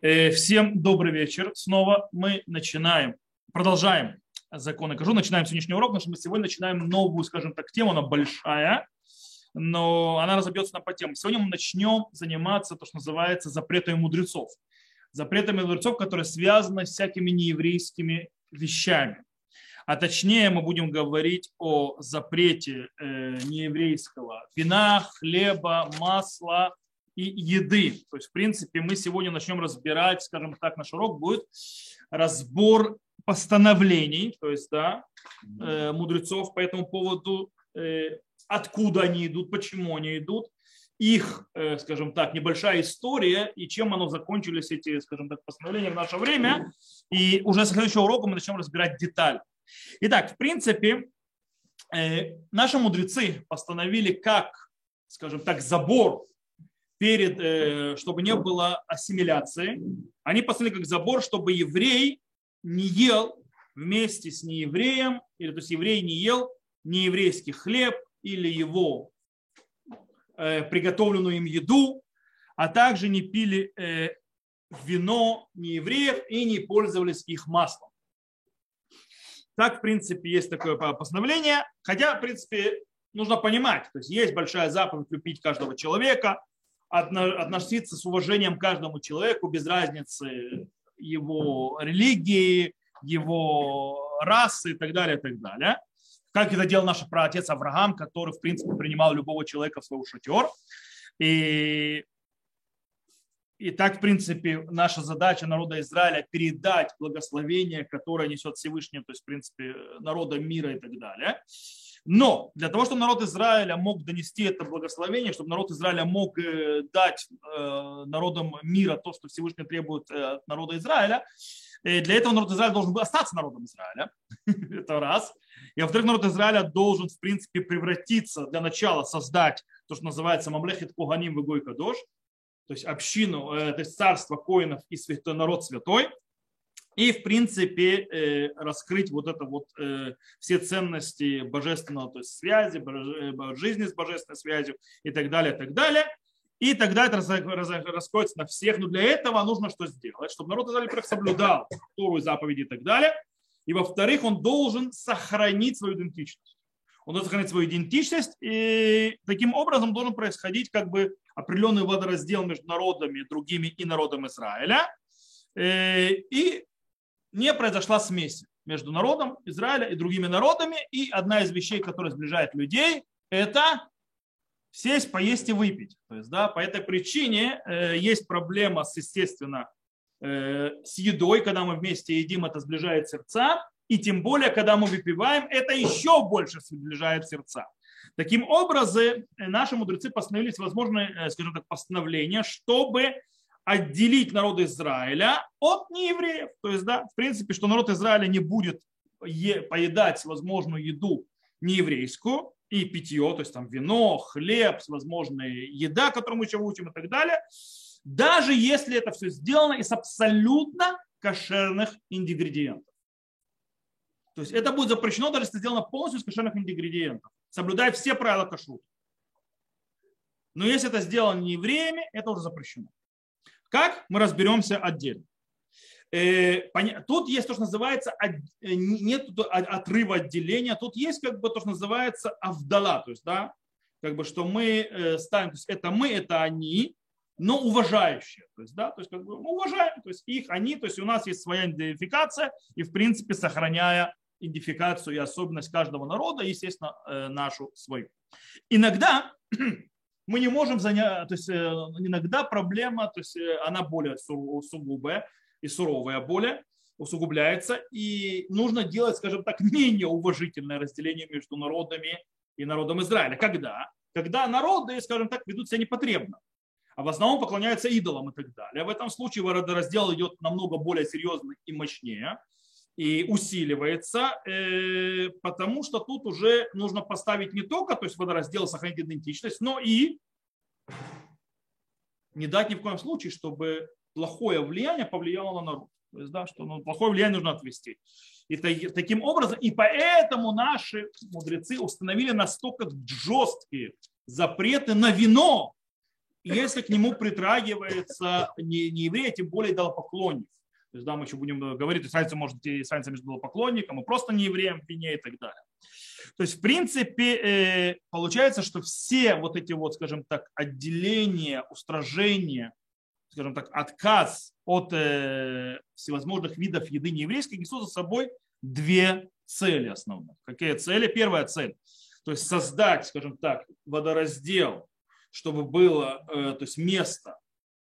Э, всем добрый вечер. Снова мы начинаем, продолжаем законы Кажу, начинаем сегодняшний урок, потому что мы сегодня начинаем новую, скажем так, тему, она большая, но она разобьется на по темам. Сегодня мы начнем заниматься то, что называется запретами мудрецов. Запретами мудрецов, которые связаны с всякими нееврейскими вещами. А точнее мы будем говорить о запрете э, нееврейского вина, хлеба, масла, и еды. То есть, в принципе, мы сегодня начнем разбирать, скажем так, наш урок будет разбор постановлений, то есть, да, э, мудрецов по этому поводу, э, откуда они идут, почему они идут, их, э, скажем так, небольшая история и чем оно закончились эти, скажем так, постановления в наше время. И уже с следующего урока мы начнем разбирать детали. Итак, в принципе, наши мудрецы постановили как, скажем так, забор перед, э, чтобы не было ассимиляции, они поставили как забор, чтобы еврей не ел вместе с неевреем, или то есть еврей не ел нееврейский хлеб или его э, приготовленную им еду, а также не пили э, вино неевреев и не пользовались их маслом. Так, в принципе, есть такое постановление. Хотя, в принципе, нужно понимать, то есть есть большая заповедь любить каждого человека, относиться с уважением к каждому человеку без разницы его религии, его расы и так далее, и так далее. Как это делал наш праотец Авраам, который, в принципе, принимал любого человека в свой шатер. И, и так, в принципе, наша задача народа Израиля передать благословение, которое несет Всевышний, то есть, в принципе, народа мира и так далее. Но для того, чтобы народ Израиля мог донести это благословение, чтобы народ Израиля мог э, дать э, народам мира то, что Всевышний требует э, от народа Израиля, для этого народ Израиля должен был остаться народом Израиля. это раз. И во-вторых, народ Израиля должен, в принципе, превратиться, для начала создать то, что называется Мамлехит Куганим Вегой Кадош, то есть общину, то есть царство коинов и святой, народ святой, и, в принципе, э, раскрыть вот это вот э, все ценности божественного, то есть связи, э, жизни с божественной связью и так далее, так далее. И тогда это раскроется на всех. Но для этого нужно что сделать? Чтобы народ Израиля соблюдал Тору и и так далее. И во-вторых, он должен сохранить свою идентичность. Он должен сохранить свою идентичность, и таким образом должен происходить как бы определенный водораздел между народами другими и народом Израиля. И не произошла смесь между народом Израиля и другими народами. И одна из вещей, которая сближает людей, это сесть, поесть и выпить. То есть, да, по этой причине э, есть проблема с, естественно, э, с едой, когда мы вместе едим, это сближает сердца. И тем более, когда мы выпиваем, это еще больше сближает сердца. Таким образом, наши мудрецы постановили возможное, э, скажем так, постановление, чтобы отделить народ Израиля от неевреев. То есть, да, в принципе, что народ Израиля не будет поедать возможную еду нееврейскую и питье, то есть там вино, хлеб, возможная еда, которую мы еще учим и так далее, даже если это все сделано из абсолютно кошерных ингредиентов. То есть это будет запрещено, даже если сделано полностью из кошерных ингредиентов, соблюдая все правила кашрута. Но если это сделано не евреями, это уже запрещено. Как? Мы разберемся отдельно. Э, тут есть то, что называется, э, нет отрыва отделения, тут есть как бы то, что называется авдала, то есть, да, как бы, что мы э, ставим, то есть это мы, это они, но уважающие, то есть, да, то есть, как бы мы уважаем, то есть их, они, то есть у нас есть своя идентификация, и, в принципе, сохраняя идентификацию и особенность каждого народа, естественно, нашу свою. Иногда мы не можем занять, то есть э, иногда проблема, то есть э, она более сугубая и суровая более усугубляется, и нужно делать, скажем так, менее уважительное разделение между народами и народом Израиля. Когда? Когда народы, скажем так, ведут себя непотребно, а в основном поклоняются идолам и так далее. В этом случае раздел идет намного более серьезно и мощнее, и усиливается, э, потому что тут уже нужно поставить не только, то есть водораздел сохранить идентичность, но и не дать ни в коем случае, чтобы плохое влияние повлияло на народ. То есть, да, что ну, плохое влияние нужно отвести. И таким образом, и поэтому наши мудрецы установили настолько жесткие запреты на вино если к нему притрагивается не, не еврей, а тем более идолопоклонник. То есть, да, мы еще будем говорить, то есть разница может быть разница между идолопоклонником и просто не евреем вине и так далее. То есть, в принципе, э, получается, что все вот эти вот, скажем так, отделения, устражения, скажем так, отказ от э, всевозможных видов еды нееврейской несут за собой две цели основные. Какие цели? Первая цель. То есть создать, скажем так, водораздел, чтобы было э, то есть место,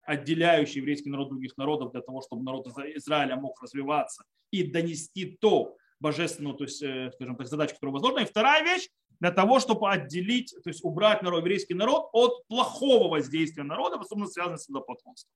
отделяющее еврейский народ других народов для того, чтобы народ Израиля мог развиваться и донести то божественную, то есть, э, скажем так, задачу, которая возложена. И вторая вещь, для того, чтобы отделить, то есть убрать народ, еврейский народ от плохого воздействия народа, особенно связанного с идолопоклонством.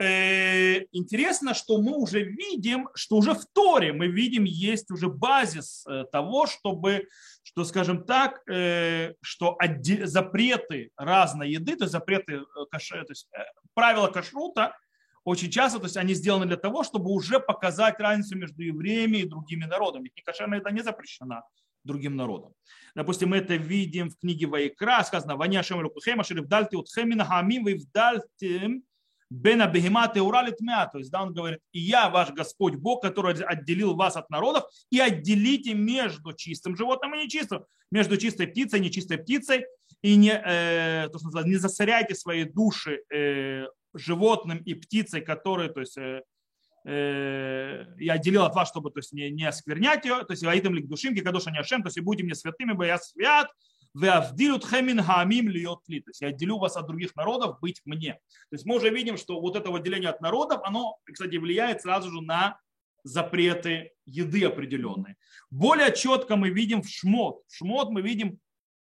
Э, интересно, что мы уже видим, что уже в Торе мы видим, есть уже базис э, того, чтобы, что, скажем так, э, что запреты разной еды, то есть запреты то есть правила кашрута, очень часто, то есть они сделаны для того, чтобы уже показать разницу между евреями и другими народами. Ведь кошерная еда не запрещена другим народам. Допустим, мы это видим в книге Вайкра, сказано, «Ваня Шем Рукухем, Ашер Ивдальти Утхемина Хамим, Ивдальтим Бена Бегемат и Уралит То есть, да, он говорит, и я ваш Господь Бог, который отделил вас от народов, и отделите между чистым животным и нечистым, между чистой птицей и нечистой птицей, и не, э, то, что не засоряйте свои души э, животным и птицей, которые, то есть, э, э, я отделил от вас, чтобы то есть, не, не осквернять ее, то есть, ваитам ли к душимке, кадоша не ашем, то есть, и будьте мне святыми, бо я свят, Ли. То есть я отделю вас от других народов быть мне. То есть мы уже видим, что вот это отделение от народов, оно, кстати, влияет сразу же на запреты еды определенные. Более четко мы видим в шмот. В шмот мы видим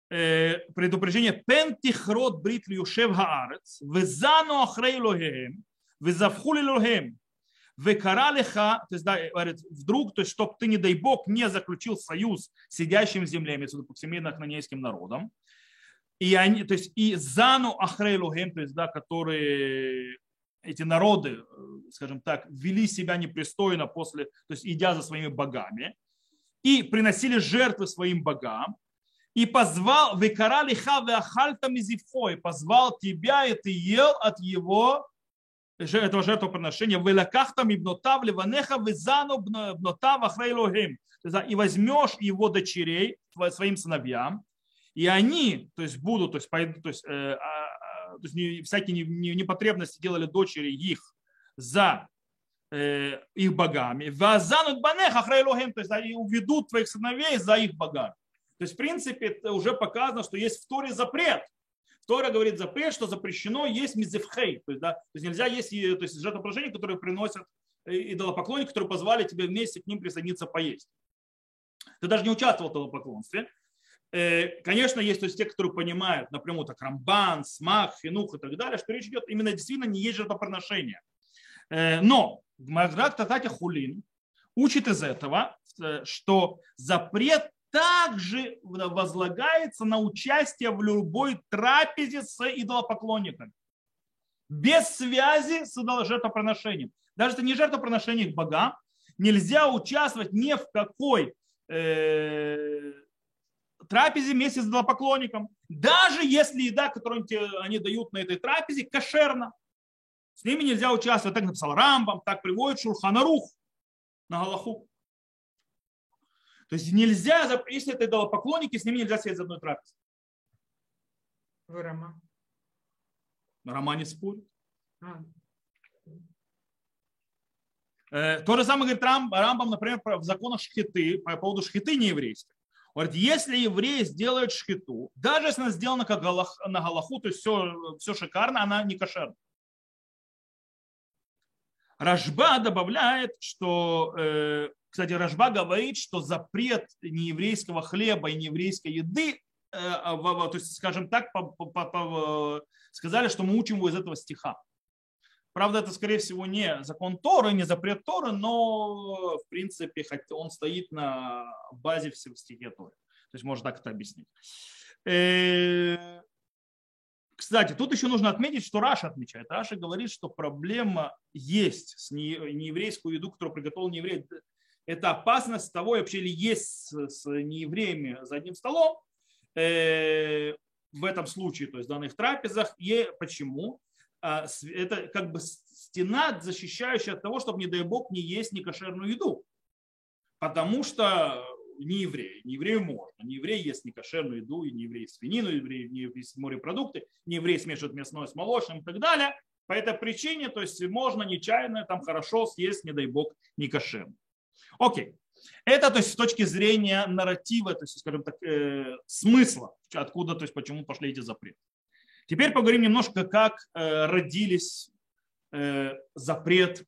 э, предупреждение пентихрот брит юшев хаарец, везану ахрей лохем, везавхули лохем, Векара леха, то есть, да, говорит, вдруг, то есть, чтобы ты, не дай бог, не заключил союз с сидящим в земле, имеется в виду, семейно хананейским народом, и они, то есть, и зану ахрейлухем, то есть, да, которые эти народы, скажем так, вели себя непристойно после, то есть, идя за своими богами, и приносили жертвы своим богам, и позвал, векара лиха веахальта мизифой, позвал тебя, и ты ел от его этого жертвоприношения, «Велакахтам ибнотав ливанеха визану бнотав ахрейлохим». И возьмешь его дочерей своим сыновьям, и они, то есть будут, то есть, то есть, э, а, то есть всякие непотребности делали дочери их за э, их богами. Вазанут банех ахрейлохим, то есть они уведут твоих сыновей за их богами. То есть, в принципе, уже показано, что есть в Торе запрет Тора говорит запрет, что запрещено есть мизевхей, то есть, да, то есть нельзя есть то есть жертвоприношения, которые приносят э, идолопоклонники, которые позвали тебе вместе к ним присоединиться поесть. Ты даже не участвовал в идолопоклонстве. Э, конечно, есть то есть, те, которые понимают напрямую, так Рамбан, Смах, Финух и так далее, что речь идет именно действительно не есть жертвоприношение. Э, но Маград Татати Хулин учит из этого, что запрет также возлагается на участие в любой трапезе с идолопоклонниками. Без связи с жертвоприношением. Даже это не жертвоприношение к богам, нельзя участвовать ни в какой э, трапезе вместе с идолопоклонником. Даже если еда, которую они дают на этой трапезе, кошерна. С ними нельзя участвовать. Так написал Рамбам, так приводит Шурханарух на Галаху. То есть нельзя, если это идолопоклонники, с ними нельзя сидеть за одной трапезой. Вы Рома? Рома не спорит. А. Э, то же самое говорит Рам, Рамбам, например, в законах шхиты, по поводу шхиты нееврейской. Говорит, если еврей сделает шхиту, даже если она сделана как галах, на галаху, то есть все, все шикарно, она не кошерна. Рожба добавляет, что э, кстати, Рожба говорит, что запрет нееврейского хлеба и нееврейской еды, э, а, то есть, скажем так, сказали, что мы учим его из этого стиха. Правда, это, скорее всего, не закон Торы, не запрет Торы, но, в принципе, он стоит на базе в стихе Торы. То есть можно так это объяснить. Э, кстати, тут еще нужно отметить, что Раши отмечает. Раши говорит, что проблема есть с нееврейскую еду, которую приготовил нееврей это опасность того, вообще ли есть с, неевреями за одним столом, э, в этом случае, то есть в данных трапезах. И почему? А, это как бы стена, защищающая от того, чтобы, не дай бог, не есть некошерную еду. Потому что не евреи, не еврею можно, не еврей ест некошерную еду, и не еврей свинину, не еврей не ест морепродукты, не еврей смешивает мясное с молочным и так далее. По этой причине, то есть можно нечаянно там хорошо съесть, не дай бог, некошерную. Окей. Это то есть с точки зрения нарратива, то есть, скажем так, э, смысла, откуда, то есть почему пошли эти запреты. Теперь поговорим немножко, как э, родились э, запрет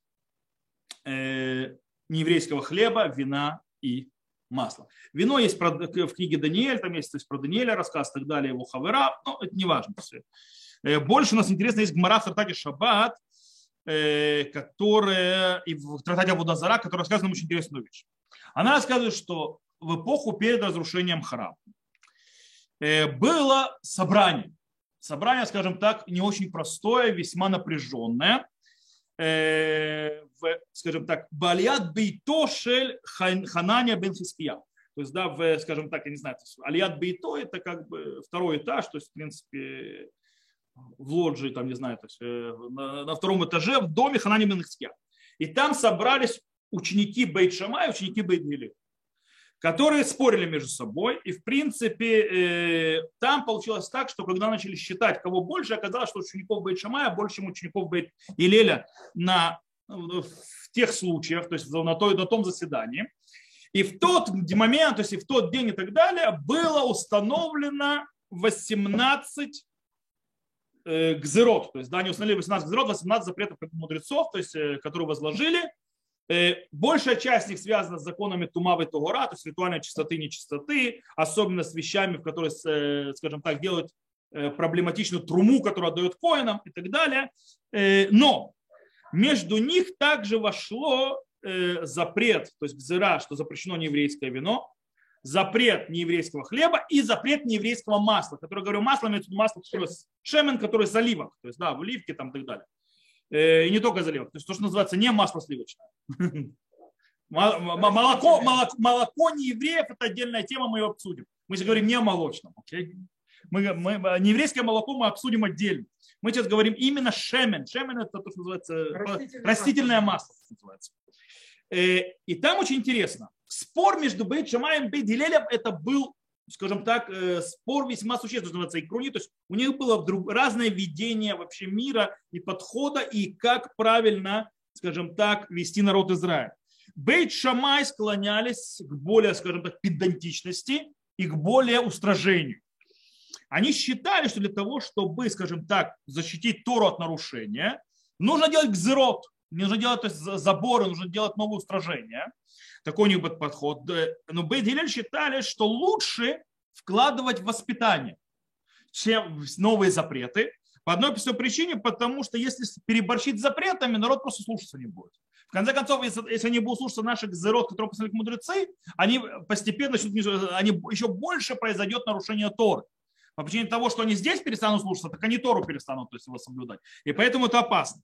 э, нееврейского хлеба, вина и масла. Вино есть в книге Даниэль, там есть то есть, про Даниэля рассказ так далее, его хавера, но это не важно все. Э, больше нас интересно есть Гмара в Тартаке Шаббат, которая и в Тратате Абудазара, которая рассказывает очень интересную вещь. Она рассказывает, что в эпоху перед разрушением храма э, было собрание. Собрание, скажем так, не очень простое, весьма напряженное. В, скажем так, Балият Бейто Шель Хананя Бен Хиския. То есть, да, в, скажем так, я не знаю, Алият Бейто это как бы второй этаж, то есть, в принципе, в лоджии, там, не знаю, то есть, э, на, на втором этаже в доме Ханани Менахския. И там собрались ученики Бейт Шама ученики Бейт Гили, которые спорили между собой. И, в принципе, э, там получилось так, что когда начали считать, кого больше, оказалось, что учеников Бейт Шамая больше, чем учеников Бейт Илеля на, в тех случаях, то есть на, той, на том заседании. И в тот момент, то есть и в тот день и так далее, было установлено 18 Э, гзерот, то есть да, они установили 18 гзерот, 18 запретов мудрецов, то есть, э, которые возложили. Э, большая часть них связана с законами Тумавы и Тугора, то есть ритуальной чистоты и нечистоты, особенно с вещами, в которые, скажем так, делают проблематичную труму, которую отдают коинам и так далее. Но между них также вошло запрет, то есть гзера, что запрещено нееврейское вино, запрет нееврейского хлеба и запрет нееврейского масла, которое, говорю, масло имеется масло, которое шемен, которое из оливок, то есть, да, в оливке там и так далее. Э, и не только из оливок, то есть то, что называется не масло сливочное. Молоко, молоко, молоко не евреев – это отдельная тема, мы ее обсудим. Мы сейчас говорим не о молочном. Okay? Мы, мы, нееврейское молоко мы обсудим отдельно. Мы сейчас говорим именно шемен. Шемен – это то, что называется растительное, растительное масло. Называется. Э, и там очень интересно. Спор между Бейт Шамаем и Бейт Гилелем это был, скажем так, э, спор весьма существенный, называется икруни. То есть у них было вдруг разное видение вообще мира и подхода, и как правильно, скажем так, вести народ Израиля. Бейт Шамай склонялись к более, скажем так, педантичности и к более устражению. Они считали, что для того, чтобы, скажем так, защитить Тору от нарушения, нужно делать гзерот, нужно делать то есть, заборы, нужно делать новые устражения. Такой у них подход. Но Бейдилель считали, что лучше вкладывать в воспитание, чем новые запреты. По одной причине, потому что если переборщить с запретами, народ просто слушаться не будет. В конце концов, если, если они будут слушаться наших зерот, которые послали мудрецы, они постепенно, они еще больше произойдет нарушение Торы. По причине того, что они здесь перестанут слушаться, так они Тору перестанут то есть, его соблюдать. И поэтому это опасно.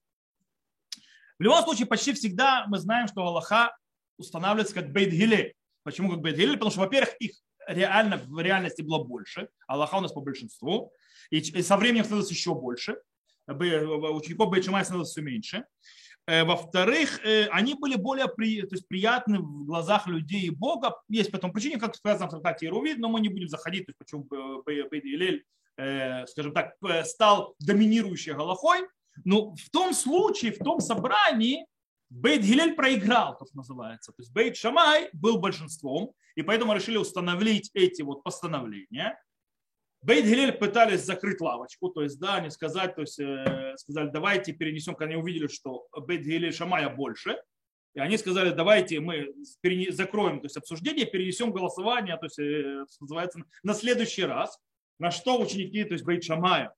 В любом случае, почти всегда мы знаем, что Аллаха устанавливается как бейт гилель. Почему как бейт гилель? Потому что, во-первых, их реально в реальности было больше. Аллаха у нас по большинству. И, со временем становится еще больше. Учеников Бейт Шамай становится все меньше. Э, во-вторых, э, они были более при, то есть приятны в глазах людей и Бога. Есть по этому причине, как сказано в трактате Ирувид, но мы не будем заходить, то есть почему Гилель, э, скажем так, стал доминирующей Галахой. Но в том случае, в том собрании Бейт Гилель проиграл, как называется. То есть Бейт Шамай был большинством, и поэтому решили установить эти вот постановления. Бейт Гилель пытались закрыть лавочку, то есть, да, не сказать, то есть, э, сказали, давайте перенесем, когда они увидели, что Бейт Гилель Шамая больше, и они сказали, давайте мы закроем то есть, обсуждение, перенесем голосование, то есть, э, называется, на следующий раз. На что ученики, то есть Бейт Шамая,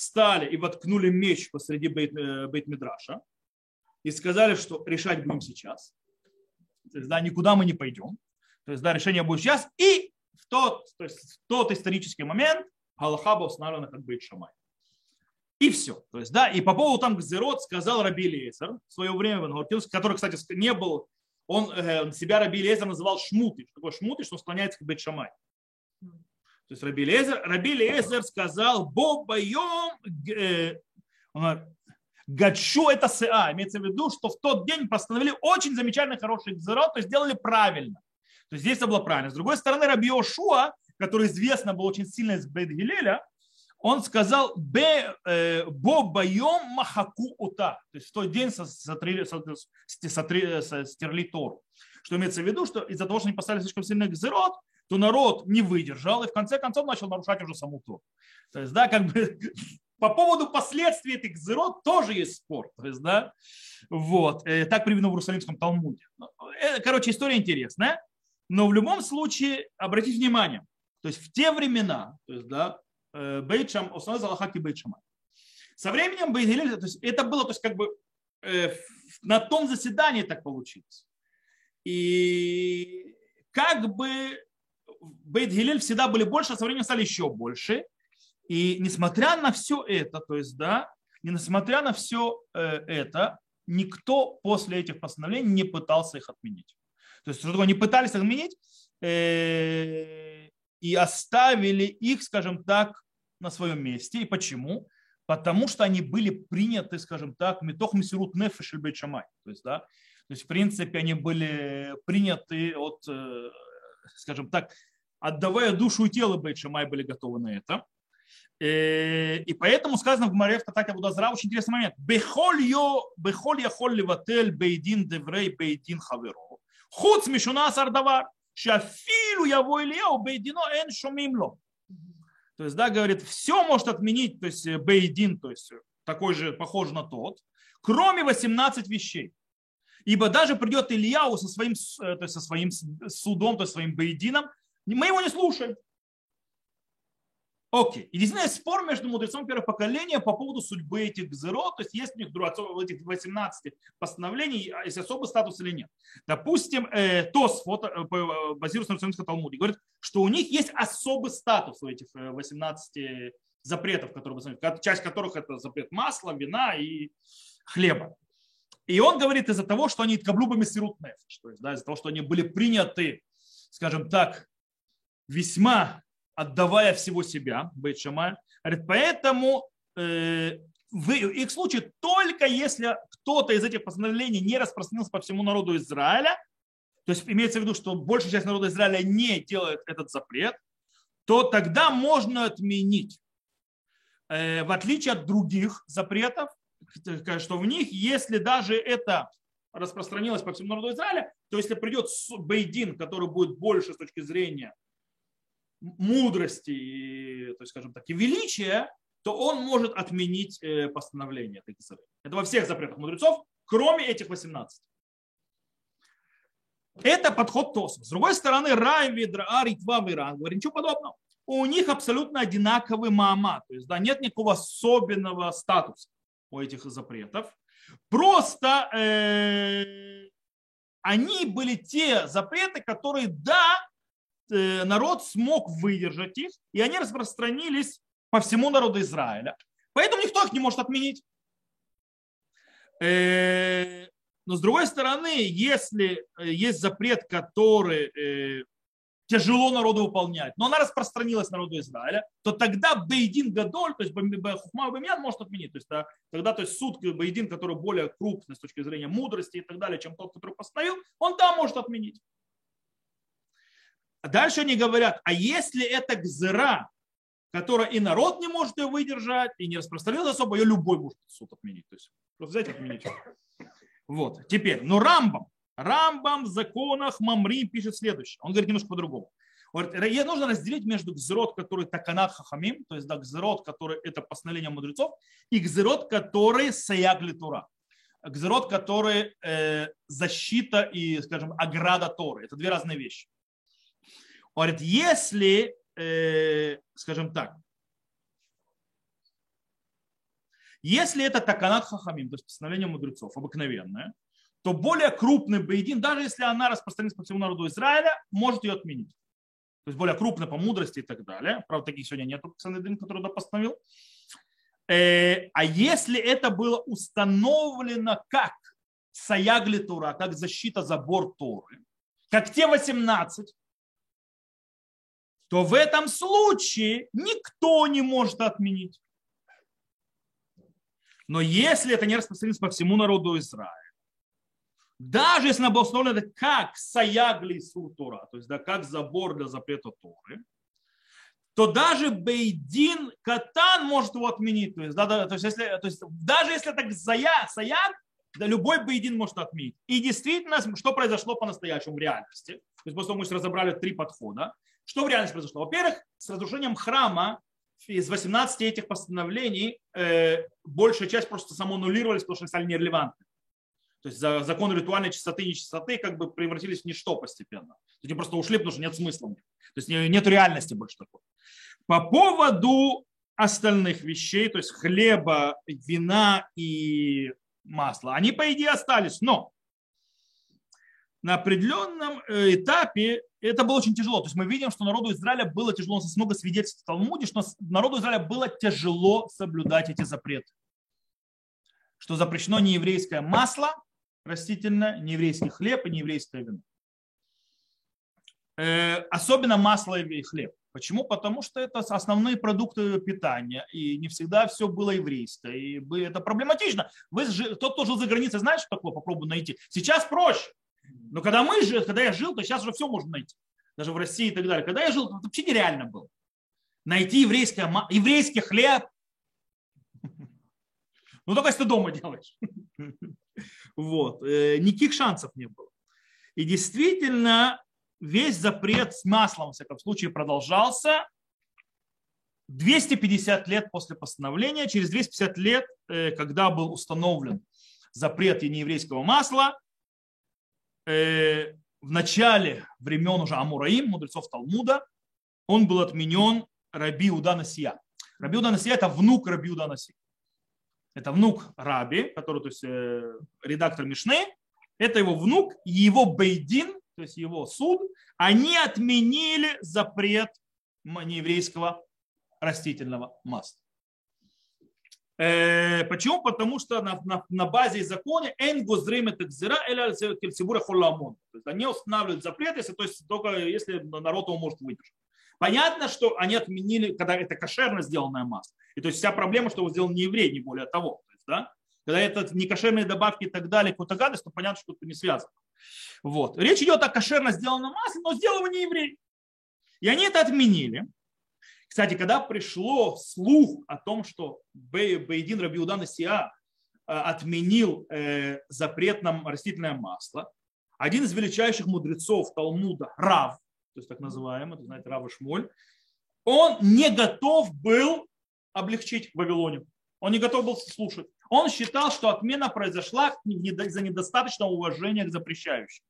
встали и воткнули меч посреди э, Бейт Мидраша и сказали, что решать будем сейчас. То есть, да, никуда мы не пойдем. То есть, да, решение будет сейчас. И в тот, то есть, в тот исторический момент Галаха была установлена как Бейт Шамай. И все. То есть, да, и по поводу там Гзерот сказал Раби Лейсер в свое время, который, кстати, не был, он э, себя Раби Лейсер называл шмуты. Что такое шмуты? Что он склоняется к Бейт Шамай. То есть Раби Лезер, Раби Лезер сказал, Бобайом э, Гачу это СА. Имеется в виду, что в тот день постановили очень замечательный хороший гзерот, то есть сделали правильно. То есть здесь это было правильно. С другой стороны, Раби Ошуа, который известно был очень сильно из Бейт он сказал «Бе э, бо байом махаку ута». То есть в тот день стерли Тору. Что имеется в виду, что из-за того, что они поставили слишком сильный гзерот, то народ не выдержал и в конце концов начал нарушать уже саму Тору. То есть, да, как бы по поводу последствий этих гзерот тоже есть спор. То есть, да, вот. Э, так приведено в Иерусалимском Талмуде. Э, короче, история интересная. Но в любом случае, обратите внимание, то есть в те времена, то есть, да, э, Бейт основной Залахаки Бейт Шамай. Со временем Бейт то есть это было, то есть как бы на том заседании так получилось. И как бы Бейт Гилель всегда были больше, а со временем стали еще больше. И несмотря на все это, то есть, да, несмотря на все э, это, никто после этих постановлений не пытался их отменить. То есть, что такое, они пытались отменить э, и оставили их, скажем так, на своем месте. И почему? Потому что они были приняты, скажем так, метох мессирут нефеш шамай. То есть, да, то есть, в принципе, они были приняты от, э, скажем так, отдавая душу и тело Бейтшамай были готовы на это. Э, и поэтому сказано в Маре в Татаке Будазра очень интересный момент. Бехоль яхоль леватель бейдин деврей бейдин хаверо. Хуц мишуна сардавар. Шафилу яво ильяу бейдино эн шумимло. То есть, да, говорит, все может отменить, то есть э, бейдин, то есть э, такой же, похож на тот, кроме 18 вещей. Ибо даже придет Ильяу со своим, то есть со своим судом, то есть своим бейдином, мы его не слушаем. Окей. И действительно есть спор между мудрецом первого поколения по поводу судьбы этих гзерот, то есть есть у них в этих 18 постановлений, а есть особый статус или нет. Допустим, э, ТОС, фото, э, э базируется на Иерусалимском Талмуде, говорит, что у них есть особый статус у этих 18 э, запретов, которые, часть которых это запрет масла, вина и хлеба. И он говорит из-за того, что они каблубами сирут нефиш, то есть да, из-за того, что они были приняты, скажем так, весьма отдавая всего себя, Бейт Шамай. Говорит, поэтому э, в их случае только если кто-то из этих постановлений не распространился по всему народу Израиля, то есть имеется в виду, что большая часть народа Израиля не делает этот запрет, то тогда можно отменить. Э, в отличие от других запретов, что в них, если даже это распространилось по всему народу Израиля, то если придет Бейдин, который будет больше с точки зрения мудрости и, то есть, скажем так, и величия, то он может отменить э, постановление этой Это во всех запретах мудрецов, кроме этих 18. Это подход Тоса. С другой стороны, Рай, Ведра, Аритва, Виран, говорит, ничего подобного. У них абсолютно одинаковый мама. То есть, да, нет никакого особенного статуса у этих запретов. Просто э, они были те запреты, которые, да, народ смог выдержать их, и они распространились по всему народу Израиля. Поэтому никто их не может отменить. Э, но с другой стороны, если э, есть запрет, который тяжело народу выполнять, но она распространилась народу Израиля, то тогда Бейдин Гадоль, то есть Хухма Бемьян может отменить. То есть тогда то есть суд Бейдин, который более крупный с точки зрения мудрости и так далее, чем тот, который постановил, он там может отменить. А дальше они говорят, а если это гзера, которая и народ не может ее выдержать, и не распространилась особо, ее любой может суд отменить. То есть просто взять и отменить. Вот. Теперь, но Рамбам, Рамбам в законах Мамри пишет следующее. Он говорит немножко по-другому. Говорит, нужно разделить между гзерот, который таканат хахамим, то есть да, гзерот, который это постановление мудрецов, и гзерот, который саягли тура. Гзерот, который э, защита и, скажем, ограда Торы. Это две разные вещи. Говорит, если, э, скажем так, если это таканат хахамим, то есть постановление мудрецов, обыкновенное, то более крупный бейдин, даже если она распространится по всему народу Израиля, может ее отменить. То есть более крупная по мудрости и так далее. Правда, таких сегодня нет, Санедрин, который это постановил. Э, а если это было установлено как саягли Тура, как защита забор Торы, как те 18, то в этом случае никто не может отменить. Но если это не распространится по всему народу Израиля, даже если она была установлена как саягли суртура, то есть да, как забор для запрета Торы, то даже Бейдин Катан может его отменить. То есть, да, да, то есть, если, то есть даже если это зая, саяг, да, любой Бейдин может отменить. И действительно, что произошло по-настоящему в реальности? То есть после того, мы разобрали три подхода. Что в реальности произошло? Во-первых, с разрушением храма из 18 этих постановлений э, большая часть просто самоаннулировались, потому что они стали нерелевантны. То есть законы ритуальной чистоты и нечистоты как бы превратились в ничто постепенно. Они просто ушли, потому что нет смысла. То есть нет реальности больше такой. По поводу остальных вещей, то есть хлеба, вина и масла, они, по идее, остались. Но на определенном э, этапе это было очень тяжело. То есть мы видим, что народу Израиля было тяжело, у нас много свидетельств в Талмуде, что народу Израиля было тяжело соблюдать эти запреты. Что запрещено не еврейское масло растительное, не еврейский хлеб и не еврейское вино. Э, особенно масло и хлеб. Почему? Потому что это основные продукты питания, и не всегда все было еврейское, и это проблематично. Вы, тот, кто жил за границей, знает, что такое? Попробуй найти. Сейчас проще. Но когда мы жили, когда я жил, то сейчас уже все можно найти. Даже в России и так далее. Когда я жил, это вообще нереально было. Найти еврейское, еврейский хлеб. Ну, только если ты дома делаешь. Вот. Э, никаких шансов не было. И действительно, весь запрет с маслом, в всяком случае, продолжался 250 лет после постановления. Через 250 лет, э, когда был установлен запрет нееврейского масла, Э, в начале времен уже Амураим, мудрецов Талмуда, он был отменен Раби Уданасия. Раби Уданасия – это внук Раби Уданасия. Это внук Раби, который, то есть э, редактор Мишны, это его внук, его Бейдин, то есть его суд, они отменили запрет нееврейского растительного масла. Э, почему? Потому что на, на, на базе закона. То есть они устанавливают запрет, если, то есть только если народ его может выдержать. Понятно, что они отменили, когда это кошерно сделанное масло. И то есть вся проблема, что его сделал не еврей, не более того. То есть, да? Когда это не кошерные добавки и так далее, какую-то гадость, то понятно, что это не связано. Вот. Речь идет о кошерно сделанном масле, но сделал его не еврей. И они это отменили. Кстати, когда пришло слух о том, что Бейдин Рабиудан Сиа э, отменил э, запрет на растительное масло, один из величайших мудрецов Талмуда, Рав, то есть так называемый, это, знаете, Рав Шмоль, он не готов был облегчить Вавилоне. Он не готов был слушать. Он считал, что отмена произошла из-за недостаточного уважения к запрещающим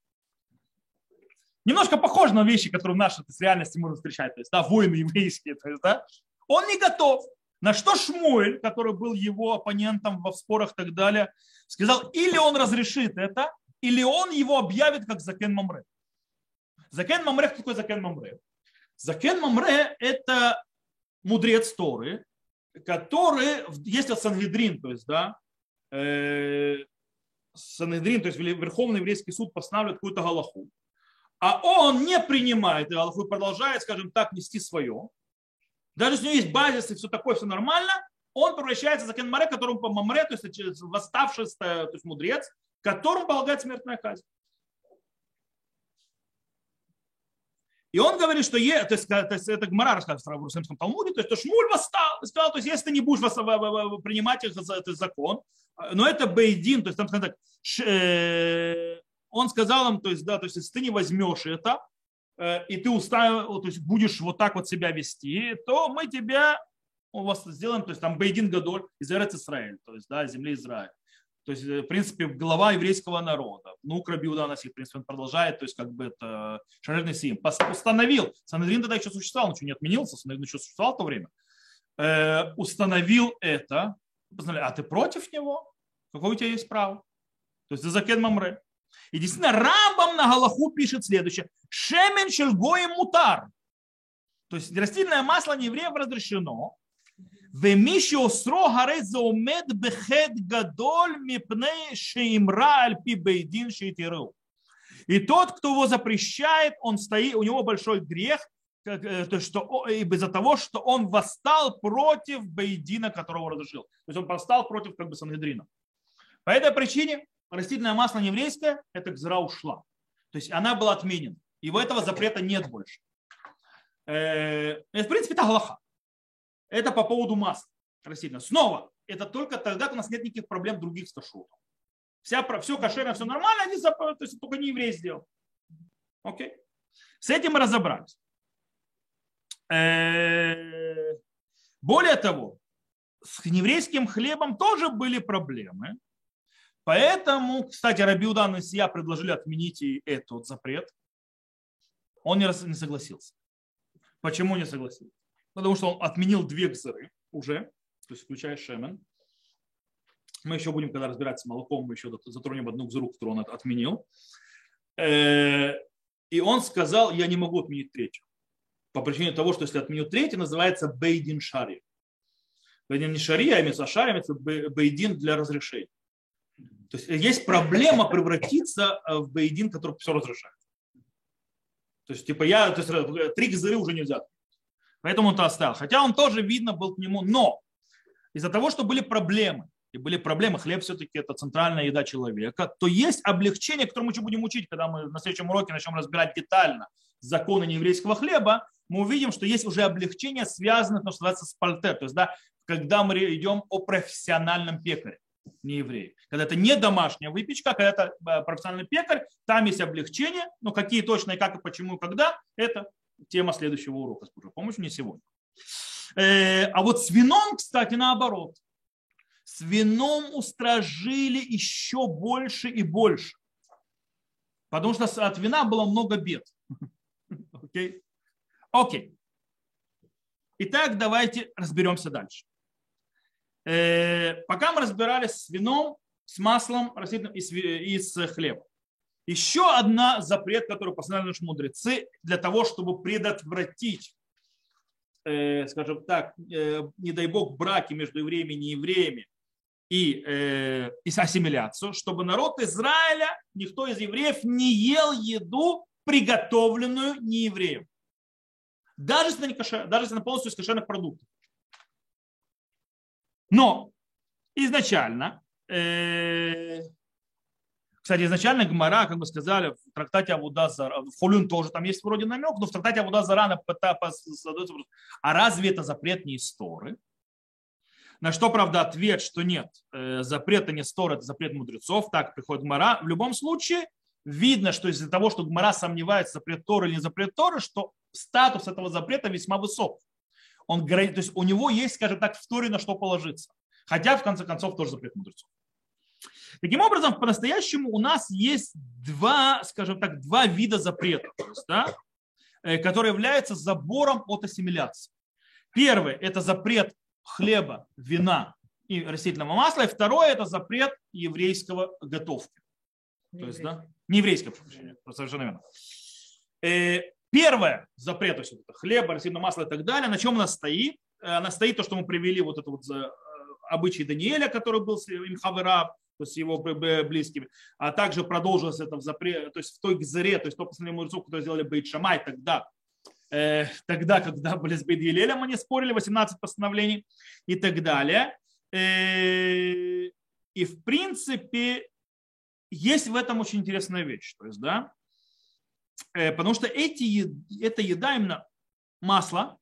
немножко похож на вещи, которые в нашей реальности можно встречать, то есть, да, войны еврейские, то есть, да, он не готов. На что Шмуэль, который был его оппонентом во спорах и так далее, сказал, или он разрешит это, или он его объявит как Закен Мамре. Закен Мамре, кто такой Закен Мамре? Закен Мамре – это мудрец Торы, который, если Сангедрин, то есть, да, э, Санедрин, то есть Верховный еврейский суд постанавливает какую-то галаху, а он не принимает Аллаху и продолжает, скажем так, нести свое, даже если у него есть базис и все такое, все нормально, он превращается в закен Маре, которому по Мамре, то есть восставший то есть мудрец, которому полагает смертная казнь. И он говорит, что е, то есть, то есть это Гмара рассказывает в Иерусалимском Талмуде, то есть что Шмуль восстал сказал, то есть если ты не будешь принимать этот закон, но это Бейдин, то есть там сказано так, э, он сказал им, то есть, да, то есть, если ты не возьмешь это, э, и ты уставил, то есть будешь вот так вот себя вести, то мы тебя у вас сделаем, то есть там Бейдин Гадоль из Эрец Израиль, то есть, да, земли Израиля. То есть, э, в принципе, глава еврейского народа. Ну, Рабиуда нас, в принципе, он продолжает, то есть, как бы это Шарерный Сим. Установил, Санедрин тогда еще существовал, ничего не отменился, Санедрин еще существовал в то время. Э, установил это, а ты против него? Какое у тебя есть право? То есть, за Закен Мамре. И действительно, Рамбам на Галаху пишет следующее. Шемен шельгои мутар. То есть растительное масло не евреев разрешено. Вемишио сро гарет заумед бехет гадоль мипней шеимра альпи бейдин шейтиру. И тот, кто его запрещает, он стоит, у него большой грех, э, то, что э, из-за того, что он восстал против Бейдина, которого разрешил. То есть он восстал против как бы Сангедрина. По этой причине растительное масло нееврейское, эта гзра ушла. То есть она была отменена. И у этого запрета нет больше. Э, в принципе, это галаха. Это по поводу масла растительного. Снова, это только тогда, когда у нас нет никаких проблем других с Вся, все кошерно, все нормально, они, то есть только не еврей сделал. Окей? С этим мы разобрались. Э, более того, с еврейским хлебом тоже были проблемы. Поэтому, кстати, Рабиудан и Сия предложили отменить и этот запрет. Он не согласился. Почему не согласился? Потому что он отменил две гзыры уже, то есть включая шемен. Мы еще будем, когда разбираться с молоком, мы еще затронем одну гзыру, которую он отменил. Э, и он сказал, я не могу отменить третью. По причине того, что если отменю третью, называется бейдин шари. Бейдин не шари, а шари, имеется бейдин для разрешения. То есть есть проблема превратиться э, в бейдин, который все разрешает. То есть, типа, я, то есть, э, три гзыры уже нельзя. Поэтому он то оставил. Хотя он тоже, видно, был к нему. Но из-за того, что были проблемы, и были проблемы, хлеб все-таки это центральная еда человека, то есть облегчение, которое мы еще будем учить, когда мы на следующем уроке начнем разбирать детально законы нееврейского хлеба, мы увидим, что есть уже облегчение, связанное, то, что называется, с пальтер. То есть, да, когда мы идем о профессиональном пекаре, не евреи. Когда это не домашняя выпечка, когда это э, профессиональный пекарь, там есть облегчение, но какие точно и как и почему и когда, это тема следующего урока, с Божьей помощью, не сегодня. Э, а вот с вином, кстати, наоборот с вином устражили еще больше и больше. Потому что от вина было много бед. Окей? Окей. Итак, давайте разберемся дальше. Э, пока мы разбирались с вином, с маслом растительным и с, хлебом. Еще одна запрет, который постановили наши мудрецы для того, чтобы предотвратить, э, скажем так, э, не дай бог, браки между евреями и неевреями, и, и ассимиляцию, чтобы народ Израиля, никто из евреев не ел еду, приготовленную неевреем. Даже если не кошер, даже если она полностью из кошерных продуктов. Но изначально, э, кстати, изначально Гмара, как мы сказали, в трактате Авуда Зара, в Фолюн тоже там есть вроде намек, но в трактате Авуда Зара а разве это запрет не из Торы? На что, правда, ответ, что нет, э, запрета не стор, это запрет мудрецов, так приходит Гмара. В любом случае, видно, что из-за того, что Гмара сомневается, запрет Торы или не запрет Торы, что статус этого запрета весьма высок. Он, то есть у него есть, скажем так, в Торе на что положиться. Хотя, в конце концов, тоже запрет мудрецов. Таким образом, по-настоящему у нас есть два, скажем так, два вида запретов, есть, да, э, которые являются забором от ассимиляции. Первый – это запрет хлеба, вина и растительного масла. И второе – это запрет еврейского готовки. Не То есть, да, не еврейского, совершенно верно. Э, первое запрет, то есть это хлеба, растительное масло и так далее, на чем она стоит? Э, она стоит то, что мы привели вот это вот э, обычай Даниэля, который был с Имхавера, то есть его близкими, а также продолжилось это в запрет, то есть в той гзере, то есть то последнее мудрецов, которые сделали Бейт Шамай тогда, Э, тогда, когда были с Бейдгелелем, они спорили, 18 постановлений и так далее. Э, и в принципе есть в этом очень интересная вещь. То есть, да, э, потому что эти, эта еда, именно масло,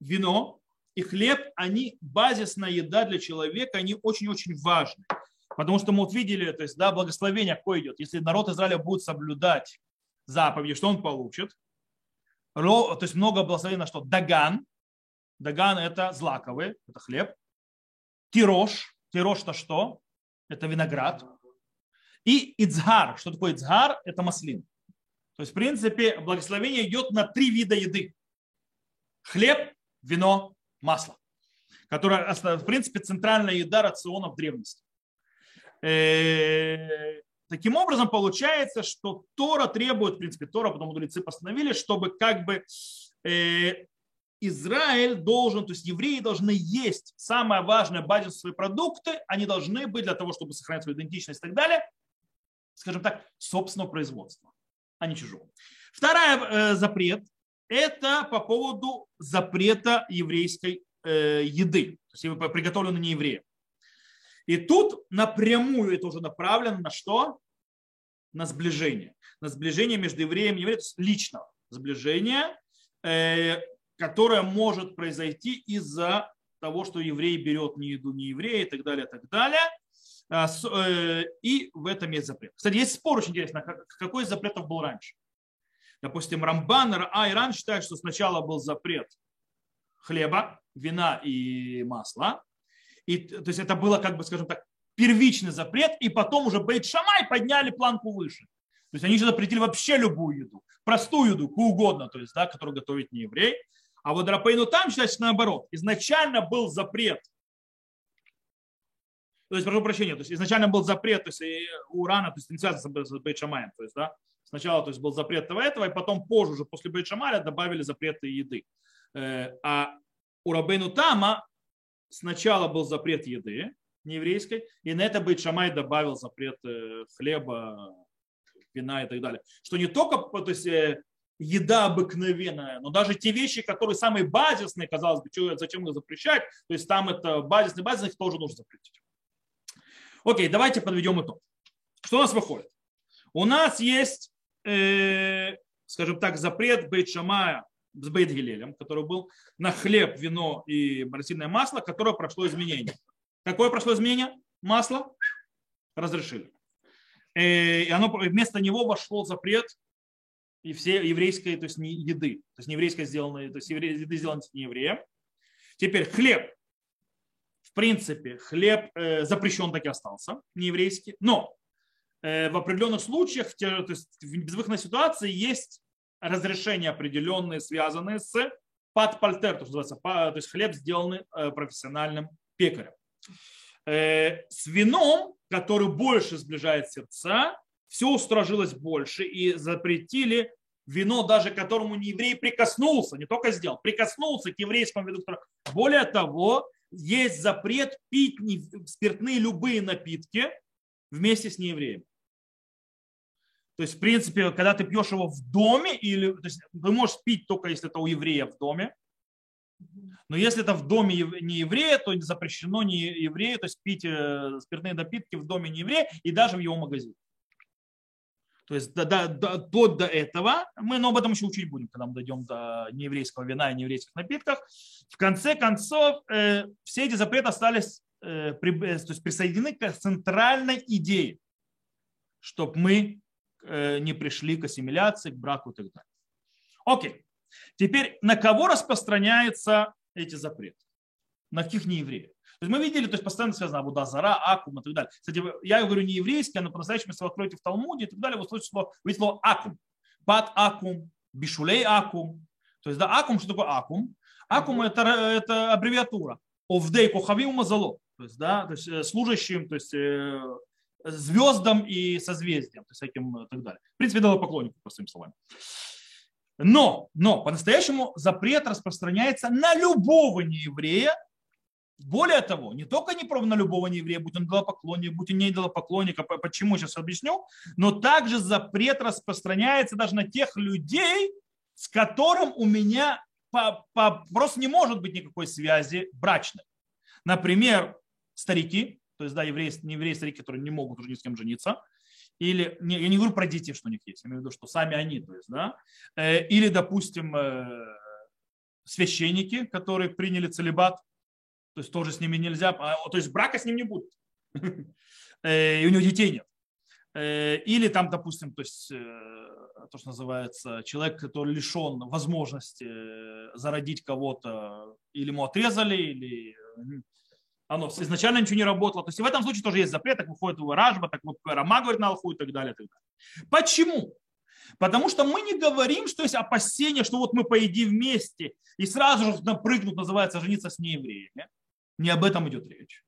вино и хлеб, они базисная еда для человека, они очень-очень важны. Потому что мы вот видели, то есть, да, благословение какое идет. Если народ Израиля будет соблюдать заповеди, что он получит? то есть много благословений на что? Даган. Даган это злаковый, это хлеб. Тирош. Тирош это что? Это виноград. И Ицгар. Что такое Ицгар? Это маслин. То есть, в принципе, благословение идет на три вида еды. Хлеб, вино, масло. Которое, в принципе, центральная еда рациона в древности. Э, Таким образом, получается, что Тора требует, в принципе, Тора, потом мудрецы постановили, чтобы как бы э, Израиль должен, то есть евреи должны есть самое важное базисные продукты, они должны быть для того, чтобы сохранять свою идентичность и так далее, скажем так, собственного производства, а не чужого. Второй э, запрет это по поводу запрета еврейской э, еды, то есть приготовленной не евреем. И тут напрямую это уже направлено на что? На сближение. На сближение между евреем и евреем, личного сближения, э, которое может произойти из-за того, что еврей берет не еду не еврея и так далее, так далее. А, э, и в этом есть запрет. Кстати, есть спор очень интересно, какой из запретов был раньше. Допустим, Рамбан, А и Ран считают, что сначала был запрет хлеба, вина и масла. И, то есть это было, как бы, скажем так, первичный запрет, и потом уже Бейт Шамай подняли планку выше. То есть они же запретили вообще любую еду, простую еду, какую угодно, то есть, да, которую готовит не еврей. А вот Рапейну там считается наоборот. Изначально был запрет. То есть, прошу прощения, то есть изначально был запрет, то есть урана, то есть не связано с Бейт Шамаем, то есть, да, сначала то есть, был запрет этого, этого, и потом позже, уже после Бейт Шамаля добавили запреты еды. Э, а у Рабейну Тама сначала был запрет еды нееврейской, и на это Бейт Шамай добавил запрет э, хлеба, вина и так далее. Что не только то есть, э, еда обыкновенная, но даже те вещи, которые самые базисные, казалось бы, зачем их запрещать, то есть там это базисные, их тоже нужно запретить. Окей, давайте подведем итог. Что у нас выходит? У нас есть, э, скажем так, запрет Бейт Шамая с Бейт Гилелем, который был на хлеб, вино и масло, масло, которое прошло изменение. Какое прошло изменение? Масло разрешили. Э, и оно, вместо него вошло запрет и все еврейской, то есть не еды, то есть не еврейской сделанной, то есть еды сделанной не евреем. Теперь хлеб. В принципе, хлеб э, запрещен так и остался, не еврейский, но э, в определенных случаях, то есть в безвыходной ситуации есть разрешения определенные, связанные с подпальтер, то, что называется, то есть хлеб, сделанный э, профессиональным пекарем. Э, с вином, который больше сближает сердца, все устражилось больше и запретили вино, даже которому не еврей прикоснулся, не только сделал, прикоснулся к еврейскому вину. Более того, есть запрет пить спиртные любые напитки вместе с неевреем. То есть, в принципе, когда ты пьешь его в доме, или, то есть, ты можешь пить только если это у еврея в доме, но если это в доме не еврея, то запрещено не еврею, то есть пить э, спиртные напитки в доме не еврея и даже в его магазине. То есть до, до, до, до, этого, мы но об этом еще учить будем, когда мы дойдем до нееврейского вина и нееврейских напитков. В конце концов, э, все эти запреты остались э, при, э, то есть присоединены к центральной идее, чтобы мы э, не пришли к ассимиляции, к браку и так далее. Окей. Теперь на кого распространяются эти запреты? На каких неевреев? То есть мы видели, то есть постоянно связано Абуда Зара, Акум и так далее. Кстати, я говорю не еврейский, а на по-настоящему, если вы откроете в Талмуде и так далее, вы слышите слово, вы слово Акум. Пат Акум, Бишулей Акум. То есть, да, Акум, что такое Акум? Акум это, это аббревиатура. Овдей Кохавим Мазало. То есть, да, то есть э, служащим, то есть э, звездам и созвездиям, то есть всяким и так далее. В принципе, дало поклоннику, простыми словами. Но, но по-настоящему запрет распространяется на любого нееврея. Более того, не только не на любого нееврея, будь он идолопоклонник, будь он не идолопоклонник, а почему сейчас объясню, но также запрет распространяется даже на тех людей, с которым у меня по, по, просто не может быть никакой связи брачной. Например, старики, то есть да, евреи, не евреи, старики, которые не могут уже ни с кем жениться, или, не, я не говорю про детей, что у них есть, я имею в виду, что сами они, то есть, да, э, или, допустим, э, священники, которые приняли целебат, то есть тоже с ними нельзя, а, то есть брака с ним не будет, э, и у него детей нет. Или там, допустим, то есть то, что называется, человек, который лишен возможности зародить кого-то, или ему отрезали, или оно изначально ничего не работало. То есть в этом случае тоже есть запрет, так выходит в Ражба, так Рама говорит на Алху и так далее, и так далее. Почему? Потому что мы не говорим, что есть опасение, что вот мы поедим вместе и сразу же напрыгнут, называется, жениться с неевреями. Не об этом идет речь.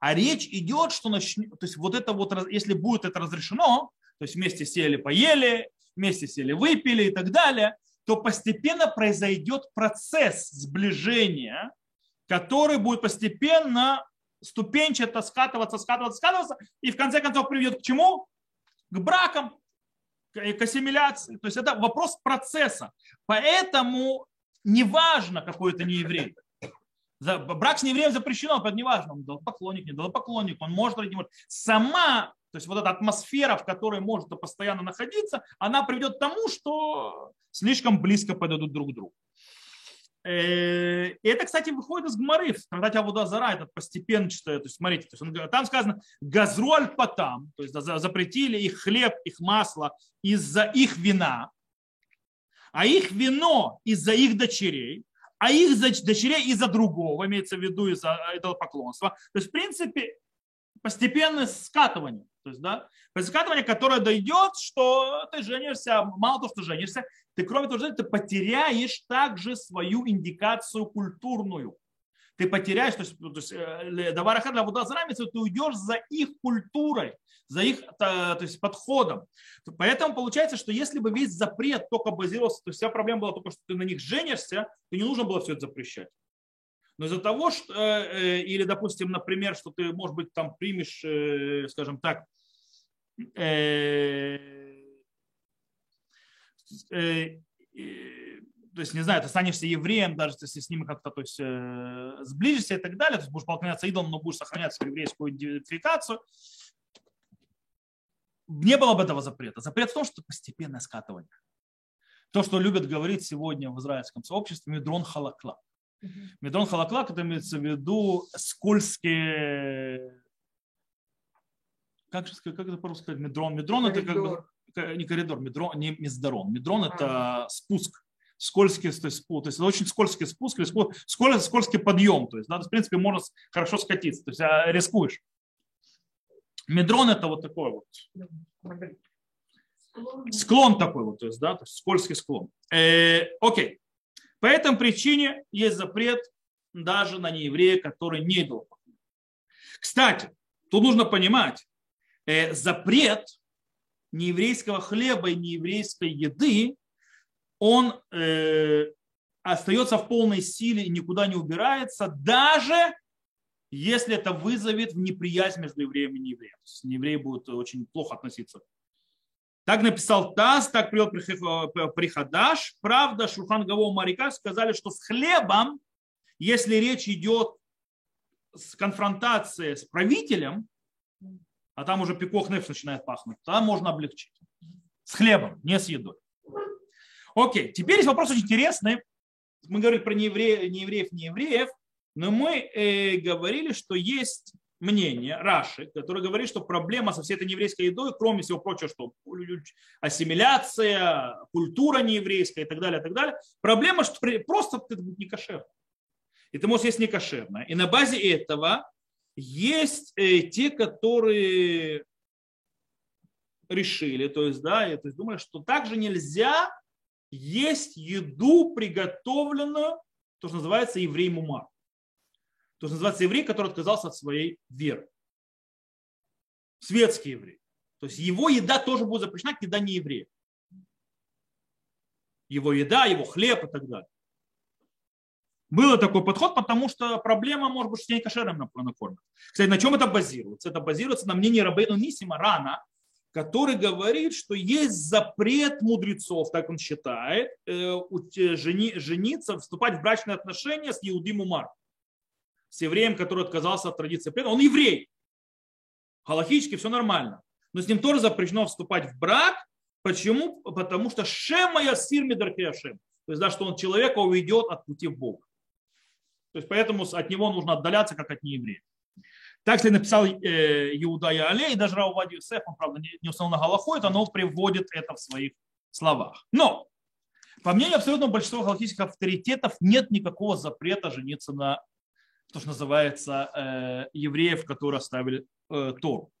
А речь идет, что начнет, то есть вот это вот, если будет это разрешено, то есть вместе сели, поели, вместе сели, выпили и так далее, то постепенно произойдет процесс сближения который будет постепенно ступенчато скатываться, скатываться, скатываться, и в конце концов приведет к чему? К бракам. к, к ассимиляции. То есть это вопрос процесса. Поэтому неважно, какой это не еврей. Брак с неевреем запрещено, это неважно, он дал поклонник, не дал поклонник, он может родить, не может. Сама, то есть вот эта атмосфера, в которой может постоянно находиться, она приведет к тому, что слишком близко подойдут друг к другу. Э, и это, кстати, выходит из Гмары, в трактате Абуда Зара, это постепенно читаю. То есть, смотрите, то есть там сказано газруаль потам, то есть запретили их хлеб, их масло из-за их вина, а их вино из-за их дочерей, а их дочерей из-за другого, имеется в виду из-за этого поклонства. То есть, в принципе, постепенное скатывание. То есть, да, скатывание, которое дойдет, что ты женишься, мало того, что женишься, ты кроме того, ты потеряешь также свою индикацию культурную. Ты потеряешь, то есть, то есть э, Давараха для Будазарамица, ты уйдешь за их культурой, за их то, то есть, подходом. Поэтому получается, что если бы весь запрет только базировался, то вся проблема была только, что ты на них женишься, то не нужно было все это запрещать. Но из-за того, что, э, э, или, допустим, например, что ты, может быть, там примешь, скажем так, Э, то есть, не знаю, ты станешься евреем, даже если с ними как-то то есть, э, сближишься и так далее, то есть будешь поклоняться идолам, но будешь сохранять свою еврейскую идентификацию, не было бы этого запрета. Запрет в том, что постепенное скатывание. То, что любят говорить сегодня в израильском сообществе, медрон халакла. Медрон халаклак, это имеется в виду скользкие... Как, же, как это по-русски сказать? Медрон. Медрон это как бы не коридор, медрон, не мездарон. Медрон это спуск, скользкий, то есть, то есть очень скользкий спуск, или скользкий, скользкий подъем. То есть, да, в принципе, можно хорошо скатиться, то есть а, рискуешь. Медрон это вот такой вот. Склон такой вот, то есть, да, то есть скользкий склон. Э, окей. По этой причине есть запрет даже на нееврея, который не был. Кстати, тут нужно понимать, э, запрет нееврейского хлеба и нееврейской еды, он э, остается в полной силе и никуда не убирается, даже если это вызовет неприязнь между евреем и неевреем. То есть неевреи будут очень плохо относиться. Так написал Таз, так привел Приходаш. Правда, Шурхан Гаво Марика сказали, что с хлебом, если речь идет с конфронтацией с правителем, а там уже пикох начинает пахнуть, там можно облегчить. С хлебом, не с едой. Окей, теперь есть вопрос очень интересный. Мы говорили про неевреев, неевреев, неевреев, но мы э, говорили, что есть мнение Раши, которое говорит, что проблема со всей этой нееврейской едой, кроме всего прочего, что ассимиляция, культура нееврейская и так далее, и так далее, проблема, что просто это будет не кошерно. И ты можешь есть не кошерно. И на базе этого есть э, те, которые решили, то есть, да, то есть думали, что также нельзя есть еду, приготовленную, то, что называется еврей мумар. То, что называется еврей, который отказался от своей веры. Светский еврей. То есть его еда тоже будет запрещена, еда не еврея. Его еда, его хлеб и так далее. Был такой подход, потому что проблема может быть, что не кошерным накормят. Кстати, на чем это базируется? Это базируется на мнении Рабейну Нисима Рана, который говорит, что есть запрет мудрецов, так он считает, э, жени, жениться, вступать в брачные отношения с Иудим Умар, с евреем, который отказался от традиции плена. Он еврей. Галахически все нормально. Но с ним тоже запрещено вступать в брак. Почему? Потому что Шема Ясир Мидархиашем. То есть, да, что он человека уведет от пути в Бога. То есть поэтому от него нужно отдаляться, как от нееврея. Так если написал э, Иуда и Але, и даже Раувади Юсеф, он, правда, не установил на Галаху, это, но приводит это в своих словах. Но, по мнению абсолютного большинства галактических авторитетов, нет никакого запрета жениться на то, что называется э, евреев, которые оставили э, Тору.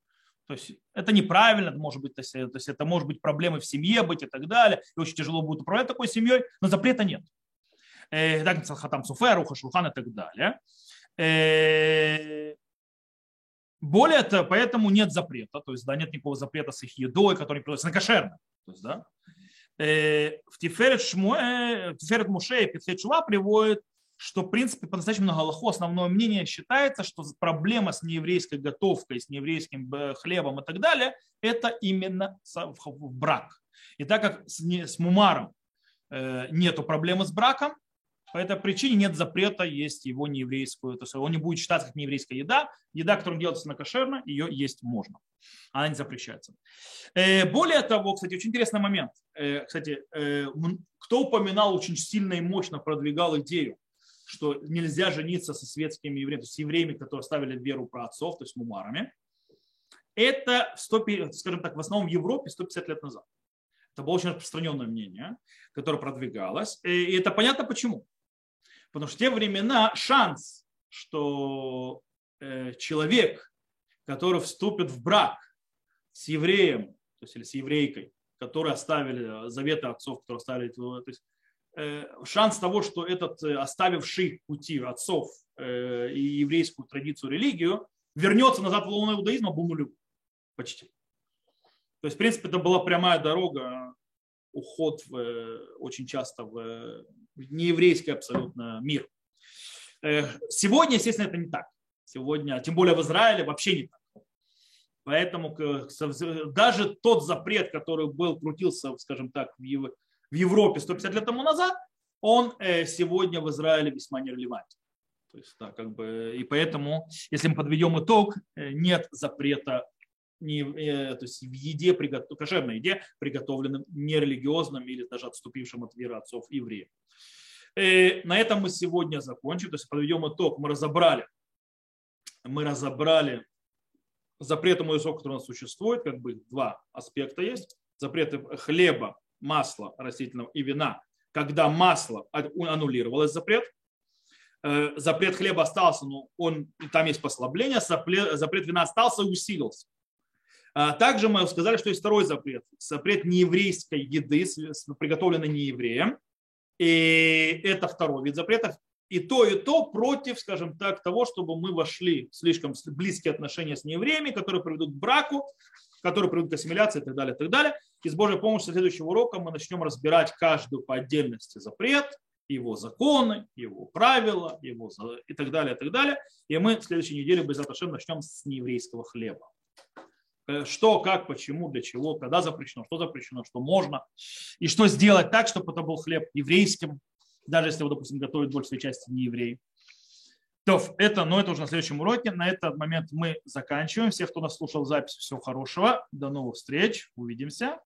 То есть это неправильно, это может быть, то есть, то есть это может быть проблемы в семье быть и так далее, и очень тяжело будет управлять такой семьей, но запрета нет. Так написал Хатам Суфер, Руха Шулхан и так далее. Более того, поэтому нет запрета, то есть да, нет никакого запрета с их едой, который приносится на кошерно. То есть, да, э, в Тиферет, Шмуэ, Тиферет Муше и Петхет Шува приводит, что, в принципе, по-настоящему на Галаху основное мнение считается, что проблема с нееврейской готовкой, с нееврейским э, хлебом и так далее, это именно брак. И так как с, с мумаром э, нету проблемы с браком, по этой причине нет запрета есть его нееврейскую, то есть он не будет считаться как нееврейская еда. Еда, которая делается на кошерно, ее есть можно. Она не запрещается. Э, более того, кстати, очень интересный момент. Кстати, кто упоминал очень сильно и мощно продвигал идею, что нельзя жениться со светскими евреями, то есть евреями, которые оставили веру про отцов, то есть мумарами. Это, 100, скажем так, в основном в Европе 150 лет назад. Это было очень распространенное мнение, которое продвигалось. И это понятно почему. Потому что в те времена шанс, что э, человек, который вступит в брак с евреем, то есть или с еврейкой, которые оставили заветы отцов, которые оставили, то есть Э, шанс того, что этот э, оставивший пути отцов э, и еврейскую традицию, религию, вернется назад в лоно иудаизма, был нулевой. Почти. То есть, в принципе, это была прямая дорога, уход в, очень часто в нееврейский абсолютно мир. Сегодня, естественно, это не так. Сегодня, тем более в Израиле, вообще не так. Поэтому даже тот запрет, который был, крутился, скажем так, в в Европе 150 лет тому назад, он э, сегодня в Израиле весьма нерелевантен. То есть, да, как бы, и поэтому, если мы подведем итог, э, нет запрета не, э, то есть в еде, в кошерной еде, приготовленным нерелигиозным или даже отступившим от веры отцов евреев. На этом мы сегодня закончим. То есть подведем итог. Мы разобрали, мы разобрали запреты муэсо, которые у нас существуют, как бы два аспекта есть. Запреты хлеба масла растительного и вина, когда масло аннулировалось запрет, э, запрет хлеба остался, но он, там есть послабление, запрет вина остался и усилился. А также мы сказали, что есть второй запрет. Запрет нееврейской еды, приготовленной неевреем. И это второй вид запретов. И то, и то против, скажем так, того, чтобы мы вошли в слишком близкие отношения с неевреями, которые приведут к браку, которые приведут к ассимиляции и так далее, и так далее. И с Божьей помощью следующего урока мы начнем разбирать каждую по отдельности запрет, его законы, его правила, его и так далее, и так далее. И мы в следующей неделе без начнем с нееврейского хлеба. Э, что, как, почему, для чего, когда запрещено, что запрещено, что можно. И что сделать так, чтобы это был хлеб еврейским, даже если его, допустим, готовят в большей части не евреи. То, это, но это уже на следующем уроке. На этот момент мы заканчиваем. Всех, кто нас слушал запись, всего хорошего. До новых встреч. Увидимся.